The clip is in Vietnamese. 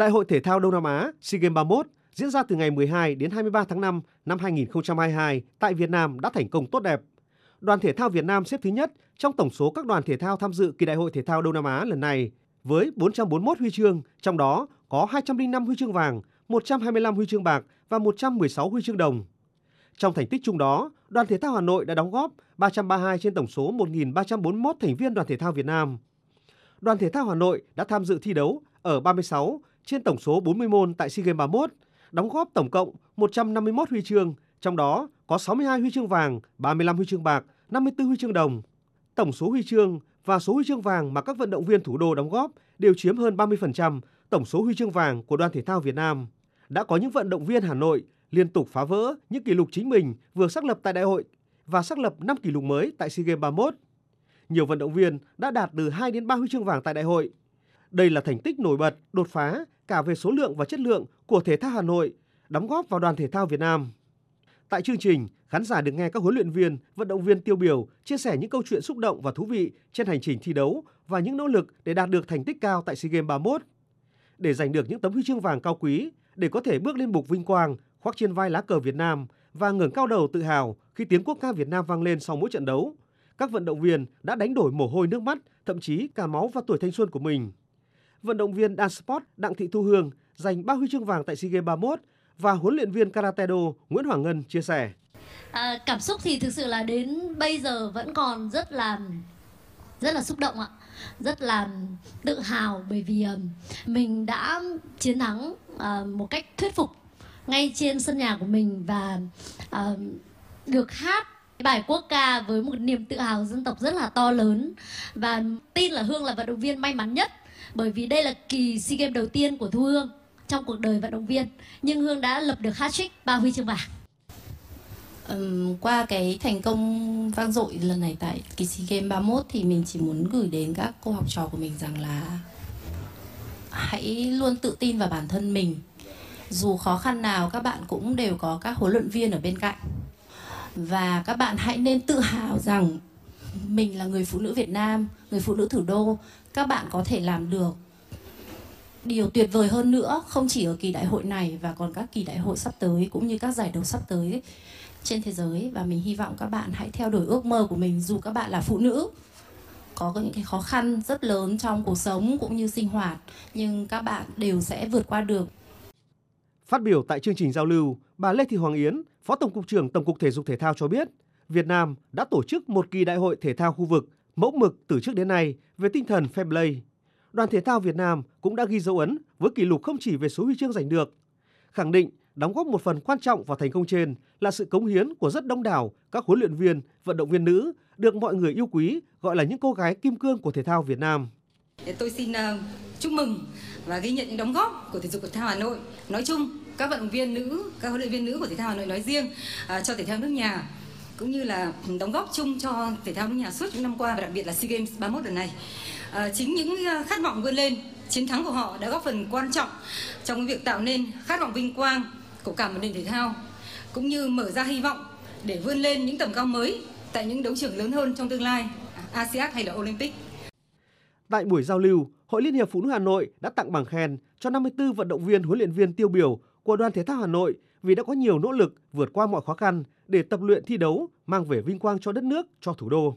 Đại hội thể thao Đông Nam Á SEA Games 31 diễn ra từ ngày 12 đến 23 tháng 5 năm 2022 tại Việt Nam đã thành công tốt đẹp. Đoàn thể thao Việt Nam xếp thứ nhất trong tổng số các đoàn thể thao tham dự kỳ Đại hội thể thao Đông Nam Á lần này với 441 huy chương, trong đó có 205 huy chương vàng, 125 huy chương bạc và 116 huy chương đồng. Trong thành tích chung đó, đoàn thể thao Hà Nội đã đóng góp 332 trên tổng số 1.341 thành viên đoàn thể thao Việt Nam. Đoàn thể thao Hà Nội đã tham dự thi đấu ở 36 trên tổng số 40 môn tại SEA Games 31, đóng góp tổng cộng 151 huy chương, trong đó có 62 huy chương vàng, 35 huy chương bạc, 54 huy chương đồng. Tổng số huy chương và số huy chương vàng mà các vận động viên thủ đô đóng góp đều chiếm hơn 30% tổng số huy chương vàng của đoàn thể thao Việt Nam. Đã có những vận động viên Hà Nội liên tục phá vỡ những kỷ lục chính mình vừa xác lập tại đại hội và xác lập 5 kỷ lục mới tại SEA Games 31. Nhiều vận động viên đã đạt từ 2 đến 3 huy chương vàng tại đại hội. Đây là thành tích nổi bật, đột phá cả về số lượng và chất lượng của thể thao Hà Nội, đóng góp vào đoàn thể thao Việt Nam. Tại chương trình, khán giả được nghe các huấn luyện viên, vận động viên tiêu biểu chia sẻ những câu chuyện xúc động và thú vị trên hành trình thi đấu và những nỗ lực để đạt được thành tích cao tại SEA Games 31. Để giành được những tấm huy chương vàng cao quý, để có thể bước lên bục vinh quang, khoác trên vai lá cờ Việt Nam và ngẩng cao đầu tự hào khi tiếng quốc ca Việt Nam vang lên sau mỗi trận đấu, các vận động viên đã đánh đổi mồ hôi nước mắt, thậm chí cả máu và tuổi thanh xuân của mình. Vận động viên dance sport Đặng Thị Thu Hương giành 3 huy chương vàng tại SEA Games 31 và huấn luyện viên karate do Nguyễn Hoàng Ngân chia sẻ. À, cảm xúc thì thực sự là đến bây giờ vẫn còn rất là rất là xúc động ạ. Rất là tự hào bởi vì à, mình đã chiến thắng à, một cách thuyết phục ngay trên sân nhà của mình và à, được hát bài quốc ca với một niềm tự hào dân tộc rất là to lớn. Và tin là Hương là vận động viên may mắn nhất bởi vì đây là kỳ SEA Games đầu tiên của Thu Hương trong cuộc đời vận động viên nhưng Hương đã lập được hat-trick ba huy chương vàng. Um, qua cái thành công vang dội lần này tại kỳ SEA Games 31 thì mình chỉ muốn gửi đến các cô học trò của mình rằng là hãy luôn tự tin vào bản thân mình. Dù khó khăn nào các bạn cũng đều có các huấn luyện viên ở bên cạnh. Và các bạn hãy nên tự hào rằng mình là người phụ nữ Việt Nam, người phụ nữ thủ đô, các bạn có thể làm được điều tuyệt vời hơn nữa không chỉ ở kỳ đại hội này và còn các kỳ đại hội sắp tới cũng như các giải đấu sắp tới trên thế giới. Và mình hy vọng các bạn hãy theo đuổi ước mơ của mình dù các bạn là phụ nữ. Có những cái khó khăn rất lớn trong cuộc sống cũng như sinh hoạt nhưng các bạn đều sẽ vượt qua được. Phát biểu tại chương trình giao lưu, bà Lê Thị Hoàng Yến, Phó Tổng cục trưởng Tổng cục Thể dục Thể thao cho biết, Việt Nam đã tổ chức một kỳ đại hội thể thao khu vực mẫu mực từ trước đến nay về tinh thần fair play. Đoàn thể thao Việt Nam cũng đã ghi dấu ấn với kỷ lục không chỉ về số huy chương giành được, khẳng định đóng góp một phần quan trọng vào thành công trên là sự cống hiến của rất đông đảo các huấn luyện viên, vận động viên nữ được mọi người yêu quý gọi là những cô gái kim cương của thể thao Việt Nam. Tôi xin ờ, chúc mừng và ghi nhận những đóng góp của thể dục thể thao Hà Nội nói chung, các vận động viên nữ, các huấn luyện viên nữ của thể thao Hà Nội nói riêng ờ, cho thể thao nước nhà cũng như là đóng góp chung cho thể thao nước nhà suốt những năm qua và đặc biệt là SEA Games 31 lần này. À, chính những à, khát vọng vươn lên, chiến thắng của họ đã góp phần quan trọng trong việc tạo nên khát vọng vinh quang của cả một nền thể thao cũng như mở ra hy vọng để vươn lên những tầm cao mới tại những đấu trường lớn hơn trong tương lai, à, ASEAN hay là Olympic. Tại buổi giao lưu, Hội Liên hiệp Phụ nữ Hà Nội đã tặng bằng khen cho 54 vận động viên huấn luyện viên tiêu biểu của đoàn thể thao Hà Nội vì đã có nhiều nỗ lực vượt qua mọi khó khăn để tập luyện thi đấu mang về vinh quang cho đất nước, cho thủ đô.